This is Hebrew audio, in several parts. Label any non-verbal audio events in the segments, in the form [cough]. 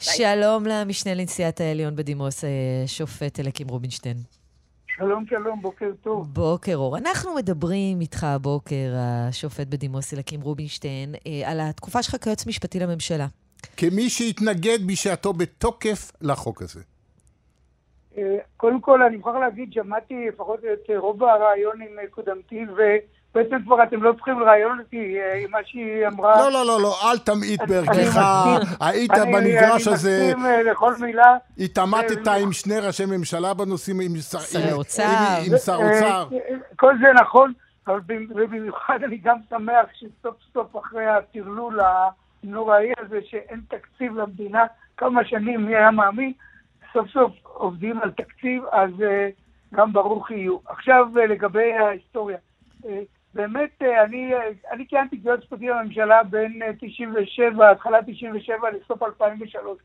שלום למשנה לנשיאת העליון בדימוס, אה, שופט אליקים רובינשטיין. שלום, שלום, בוקר טוב. בוקר אור. אנחנו מדברים איתך הבוקר, השופט בדימוס אליקים רובינשטיין, אה, על התקופה שלך כיועץ משפטי לממשלה. כמי שהתנגד בשעתו בתוקף לחוק הזה. אה, קודם כל, אני מוכרח להגיד, שמעתי לפחות את רוב הרעיון עם קודמתי, ובעצם כבר אתם לא צריכים לראיין אותי עם מה שהיא אמרה. לא, לא, לא, לא, אל תמעיט בערכך. היית במגרש הזה... אני מסכים לכל מילה. התעמתת עם שני ראשי ממשלה בנושאים, עם שר אוצר. עם שר אוצר. כל זה נכון, אבל במיוחד אני גם שמח שסוף סוף אחרי הטרלול הנוראי הזה, שאין תקציב למדינה, כמה שנים מי היה מאמין, סוף סוף עובדים על תקציב, אז גם ברוך יהיו. עכשיו לגבי ההיסטוריה. באמת, אני, אני כיהנתי כיועץ משפטי לממשלה בין 97, התחלת 97 לסוף 2003,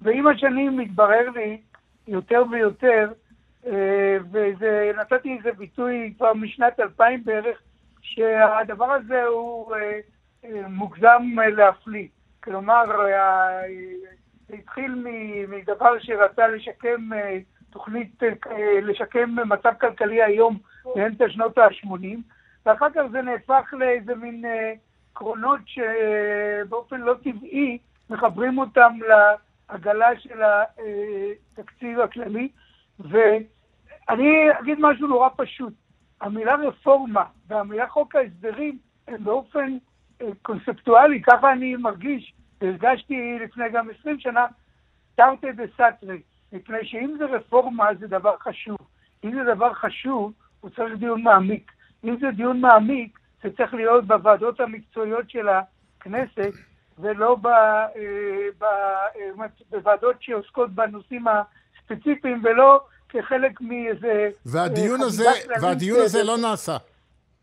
ועם השנים מתברר לי יותר ויותר, ונתתי איזה ביטוי כבר משנת 2000 בערך, שהדבר הזה הוא מוגזם להפליא. כלומר, זה התחיל מדבר שרצה לשקם תוכנית, לשקם מצב כלכלי היום באמצע שנות ה-80, ואחר כך זה נהפך לאיזה מין קרונות שבאופן לא טבעי מחברים אותם לעגלה של התקציב הכללי. ואני אגיד משהו נורא פשוט, המילה רפורמה והמילה חוק ההסדרים הם באופן קונספטואלי, ככה אני מרגיש, והרגשתי לפני גם 20 שנה, תרתי דה סתרי, מפני שאם זה רפורמה זה דבר חשוב. אם זה דבר חשוב, הוא צריך דיון מעמיק. אם זה דיון מעמיק, זה צריך להיות בוועדות המקצועיות של הכנסת, ולא ב, ב, בוועדות שעוסקות בנושאים הספציפיים, ולא כחלק מאיזה... והדיון הזה, והדיון הזה לא נעשה.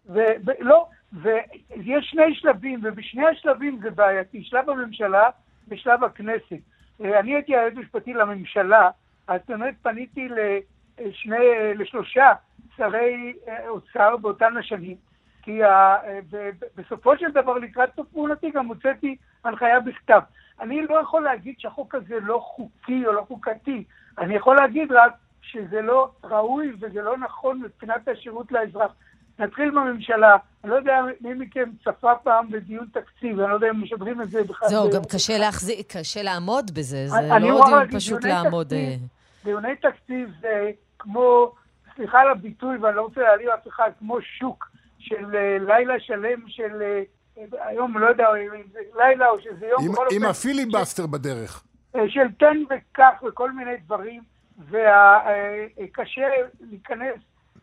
ולא, ויש שני שלבים, ובשני השלבים זה בעייתי, שלב הממשלה ושלב הכנסת. אני הייתי היועץ משפטי לממשלה, אז באמת פניתי לשני, לשלושה שרי אוצר באותן השנים, כי בסופו של דבר לקראת סוף פעולתי גם הוצאתי הנחיה בכתב. אני לא יכול להגיד שהחוק הזה לא חוקי או לא חוקתי, אני יכול להגיד רק שזה לא ראוי וזה לא נכון מבחינת השירות לאזרח. נתחיל בממשלה, אני לא יודע מי מכם צפה פעם בדיון תקציב, אני לא יודע אם משדרים את זה בכלל. זהו, גם קשה להחזיק, קשה לעמוד בזה, זה לא דיון פשוט לעמוד. דיוני תקציב זה כמו, סליחה על הביטוי, ואני לא רוצה להעליב אף אחד, כמו שוק של לילה שלם של, היום לא יודע אם זה לילה או שזה יום. עם הפיליבסטר בדרך. של תן וקח וכל מיני דברים, וקשה להיכנס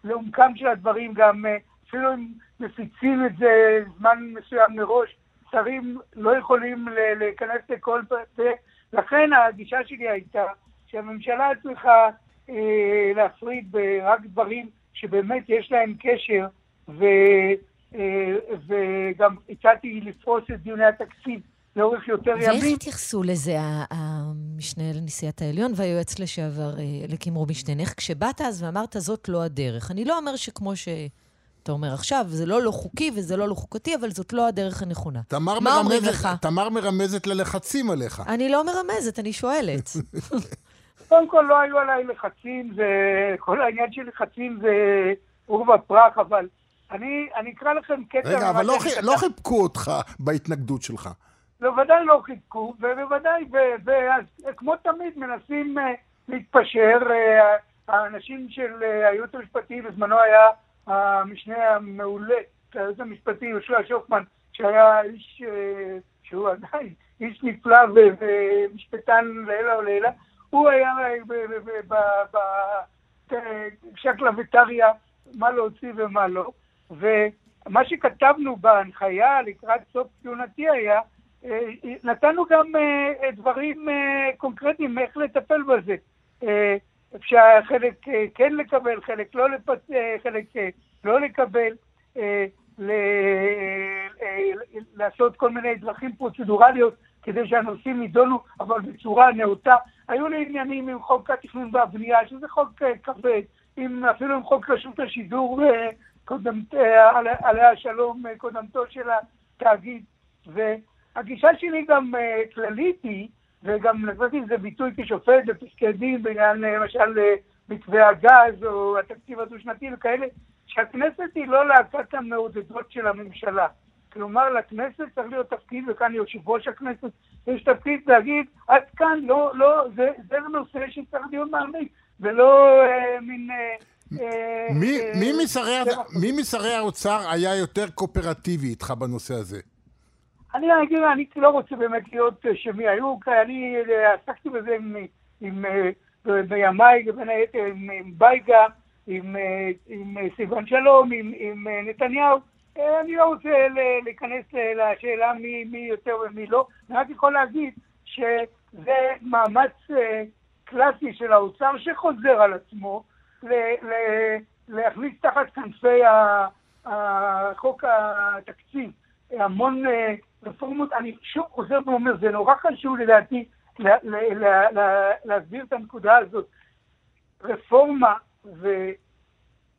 לעומקם של הדברים, גם אפילו אם מפיצים את זה זמן מסוים מראש, שרים לא יכולים להיכנס לכל זה. לכן הגישה שלי הייתה שהממשלה צריכה אה, להפריד רק דברים שבאמת יש להם קשר, ו, אה, וגם הצעתי לפרוס את דיוני התקציב לאורך יותר ימים. ואיך התייחסו לזה המשנה לנשיאת העליון והיועץ לשעבר אליקים רובינשטיין? איך כשבאת אז ואמרת, זאת לא הדרך. אני לא אומר שכמו שאתה אומר עכשיו, זה לא לא חוקי וזה לא לא חוקתי, אבל זאת לא הדרך הנכונה. תמר מה אומרים לך? תמר מרמזת ללחצים עליך. אני לא מרמזת, אני שואלת. [laughs] קודם כל לא היו עליי לחצים, זה... כל העניין של לחצים זה עורבא פרח, אבל אני, אני אקרא לכם קטע... רגע, אבל לא, ח... לא חיבקו אותך בהתנגדות שלך. בוודאי לא חיבקו, ובוודאי, וכמו תמיד מנסים uh, להתפשר. Uh, האנשים של uh, הייעוץ המשפטי, בזמנו היה המשנה המעולה, הייעוץ המשפטי יהושע שופמן, שהיה איש, שהוא עדיין איש נפלא ומשפטן לעילא ולעילא, הוא היה בשקלא וטריא, מה להוציא ומה לא, ומה שכתבנו בהנחיה לקראת סוף כהונתי היה, נתנו גם דברים קונקרטיים איך לטפל בזה. אפשר חלק כן לקבל, חלק לא, לפצ... חלק לא לקבל, לעשות כל מיני דרכים פרוצדורליות כדי שהנושאים יידונו, אבל בצורה נאותה. היו לי עניינים עם חוק התכנון והבנייה, שזה חוק כבד, עם, אפילו עם חוק רשות השידור, קודמת, עליה השלום, קודמתו של התאגיד. והגישה שלי גם כללית היא, וגם נתתי לזה ביטוי כשופט בפסקי דין בעניין למשל מתווה הגז או התקציב הדו-שנתי וכאלה, שהכנסת היא לא להקת המעודדות של הממשלה. כלומר, לכנסת צריך להיות תפקיד, וכאן יושב ראש הכנסת, יש תפקיד להגיד, עד כאן, לא, לא, זה, זה נושא שצריך דיון מעמיק, ולא אה, מין... אה, אה מי, אה, מי, משרי, אה, מי משרי האוצר היה יותר קואופרטיבי איתך בנושא הזה? אני אגיד, אני לא רוצה באמת להיות אה, שמי היו, אני עסקתי בזה עם, עם, בימיי, בין היתר עם, עם בייגה, עם, עם סילבן שלום, עם, עם נתניהו. אני לא רוצה להיכנס לשאלה מי, מי יותר ומי לא, אני רק יכול להגיד שזה מאמץ קלאסי של האוצר שחוזר על עצמו להכניס תחת כנפי חוק התקציב המון רפורמות. אני שוב חוזר ואומר, זה נורא חשוב לדעתי להסביר את הנקודה הזאת. רפורמה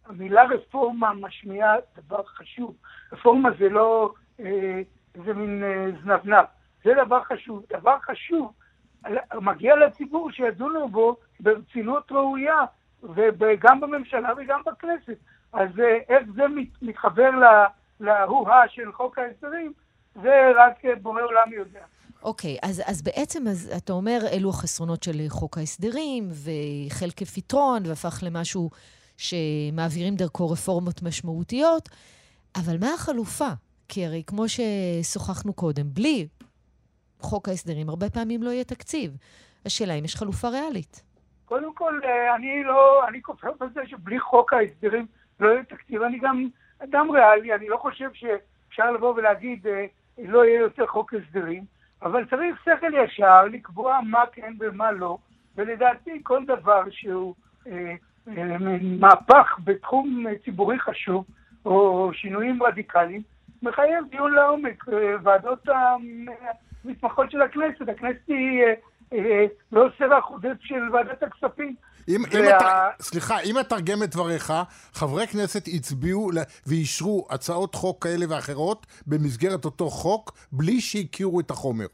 והמילה רפורמה משמיעה דבר חשוב. רפורמה זה לא איזה מין זנבנב, זה דבר חשוב. דבר חשוב מגיע לציבור שידונו בו ברצינות ראויה, וגם בממשלה וגם בכנסת. אז אה, איך זה מתחבר להוא-הא של חוק ההסדרים, זה רק אה, בורא עולם יודע. אוקיי, okay, אז, אז בעצם אז אתה אומר, אלו החסרונות של חוק ההסדרים, והחל כפתרון, והפך למשהו שמעבירים דרכו רפורמות משמעותיות, אבל מה החלופה? כי הרי כמו ששוחחנו קודם, בלי חוק ההסדרים, הרבה פעמים לא יהיה תקציב. השאלה אם יש חלופה ריאלית. קודם כל, אה, אני לא, אני כופר בזה שבלי חוק ההסדרים לא יהיה תקציב. אני גם אדם ריאלי, אני לא חושב שאפשר לבוא ולהגיד אה, לא יהיה יותר חוק הסדרים, אבל צריך שכל ישר לקבוע מה כן ומה לא, ולדעתי כל דבר שהוא אה, מהפך בתחום ציבורי חשוב, או שינויים רדיקליים, מחייב דיון לעומק. אה, ועדות המתמחות של הכנסת, הכנסת היא אה, אה, לא סלע חודש של ועדת הכספים. אם, וה... אם אתה, סליחה, אם אתרגם את דבריך, חברי כנסת הצביעו ואישרו הצעות חוק כאלה ואחרות במסגרת אותו חוק, בלי שהכירו את החומר.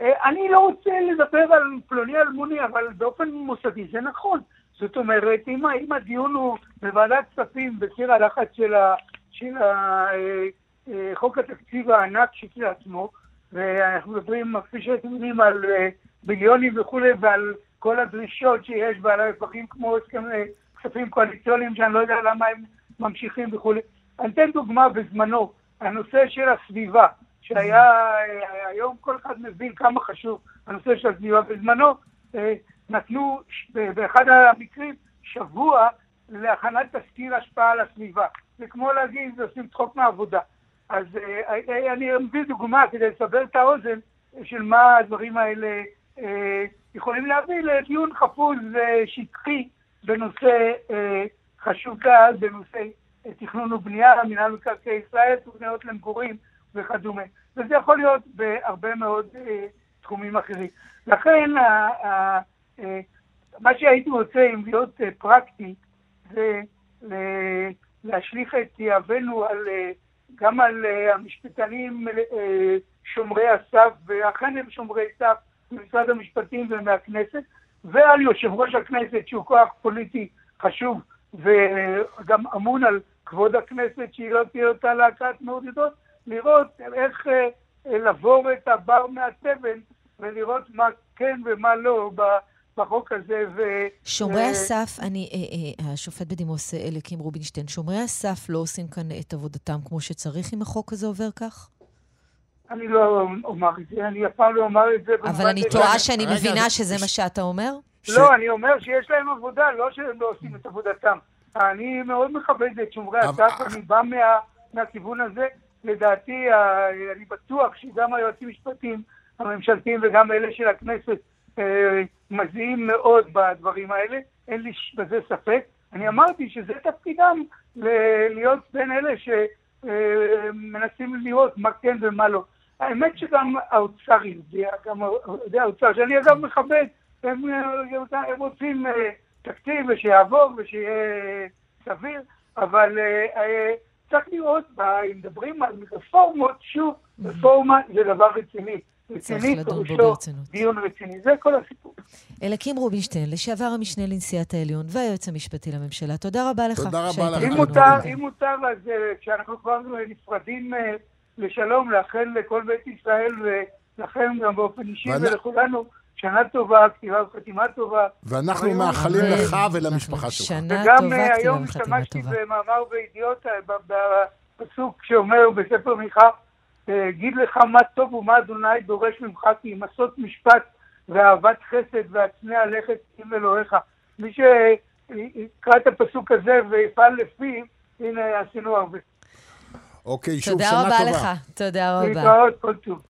אני לא רוצה לדבר על פלוני אלמוני, אבל באופן מוסדי זה נכון. זאת אומרת, אם, אם הדיון הוא בוועדת כספים, בסיר הלחץ של, ה, של ה, חוק התקציב הענק כשלעצמו, ואנחנו מדברים, כפי שאתם יודעים, על מיליונים וכולי, ועל כל הדרישות שיש ועל ההפכים כמו כספים קואליציוניים, שאני לא יודע למה הם ממשיכים וכולי. אני אתן דוגמה בזמנו, הנושא של הסביבה, שהיה, היום כל אחד מבין כמה חשוב הנושא של הסביבה. בזמנו נתנו באחד המקרים שבוע להכנת תזכיר השפעה על הסביבה. זה כמו להגיד, עושים צחוק מהעבודה. אז אה, אני מביא דוגמה כדי לסבר את האוזן של מה הדברים האלה אה, יכולים להביא לדיון חפוז ושטחי בנושא אה, חשוב כאן, בנושא תכנון ובנייה, מינהל מקרקעי ישראל, תוכניות למגורים וכדומה. וזה יכול להיות בהרבה מאוד תחומים אחרים. לכן, מה שהייתי רוצה, אם להיות פרקטי, זה להשליך את יהבנו על גם על המשפטנים שומרי הסף, ואכן הם שומרי סף ממשרד המשפטים ומהכנסת, ועל יושב ראש הכנסת שהוא כוח פוליטי חשוב וגם אמון על כבוד הכנסת שהיא לא תהיה אותה להקת מעודדות, לראות איך לעבור את הבר מהתבן ולראות מה כן ומה לא בחוק הזה. ו... שומרי ו... הסף, אני, אה, אה, השופט בדימוס אליקים רובינשטיין, שומרי הסף לא עושים כאן את עבודתם כמו שצריך אם החוק הזה עובר כך? אני לא אומר את זה, אני אף פעם לא אומר את זה. אבל אני טועה שאני מבינה שזה מה שאתה אומר? לא, אני אומר שיש להם עבודה, לא שהם לא עושים את עבודתם. אני מאוד מכבד את שומרי הסף, אני בא מהכיוון הזה. לדעתי, אני בטוח שגם היועצים המשפטיים הממשלתיים וגם אלה של הכנסת אה, מזיעים מאוד בדברים האלה, אין לי בזה ספק. אני אמרתי שזה תפקידם להיות בין אלה שמנסים לראות מה כן ומה לא. האמת שגם האוצר יודע, גם האוצר, שאני אגב מכבד, הם, הם רוצים אה, תקציב ושיעבור ושיהיה סביר, אבל אה, צריך לראות, אם מדברים על רפורמות, שוב, רפורמה זה דבר רציני. בו פירושו. דיון רציני. זה כל הסיפור. אליקים רובינשטיין, לשעבר המשנה לנשיאת העליון והיועץ המשפטי לממשלה, תודה רבה לך. תודה רבה לך. אם מותר. אם מותר, אז אה, כשאנחנו כבר נפרדים אה, לשלום, לאחל לכל בית ישראל ולכם גם באופן אישי ולכולנו שנה טובה, כתיבה וחתימה טובה. ואנחנו היום- מאחלים. לך ולמשפחה שלך. שנה וגם טובה, אה, כתיבה היום וחתימה השתמשתי טובה. במאמר בידיעות, אה, ב- בפסוק שאומר בספר מיכה, אה, גיד לך מה טוב ומה אדוני דורש ממך, כי אם עשות משפט ואהבת חסד והצנע לכת עם אלוהיך. מי שיקרא את הפסוק הזה ויפעל לפיו, הנה עשינו הרבה. אוקיי, שוב, תודה שנה רבה טובה. לך. תודה רבה. להתראות, כל טוב.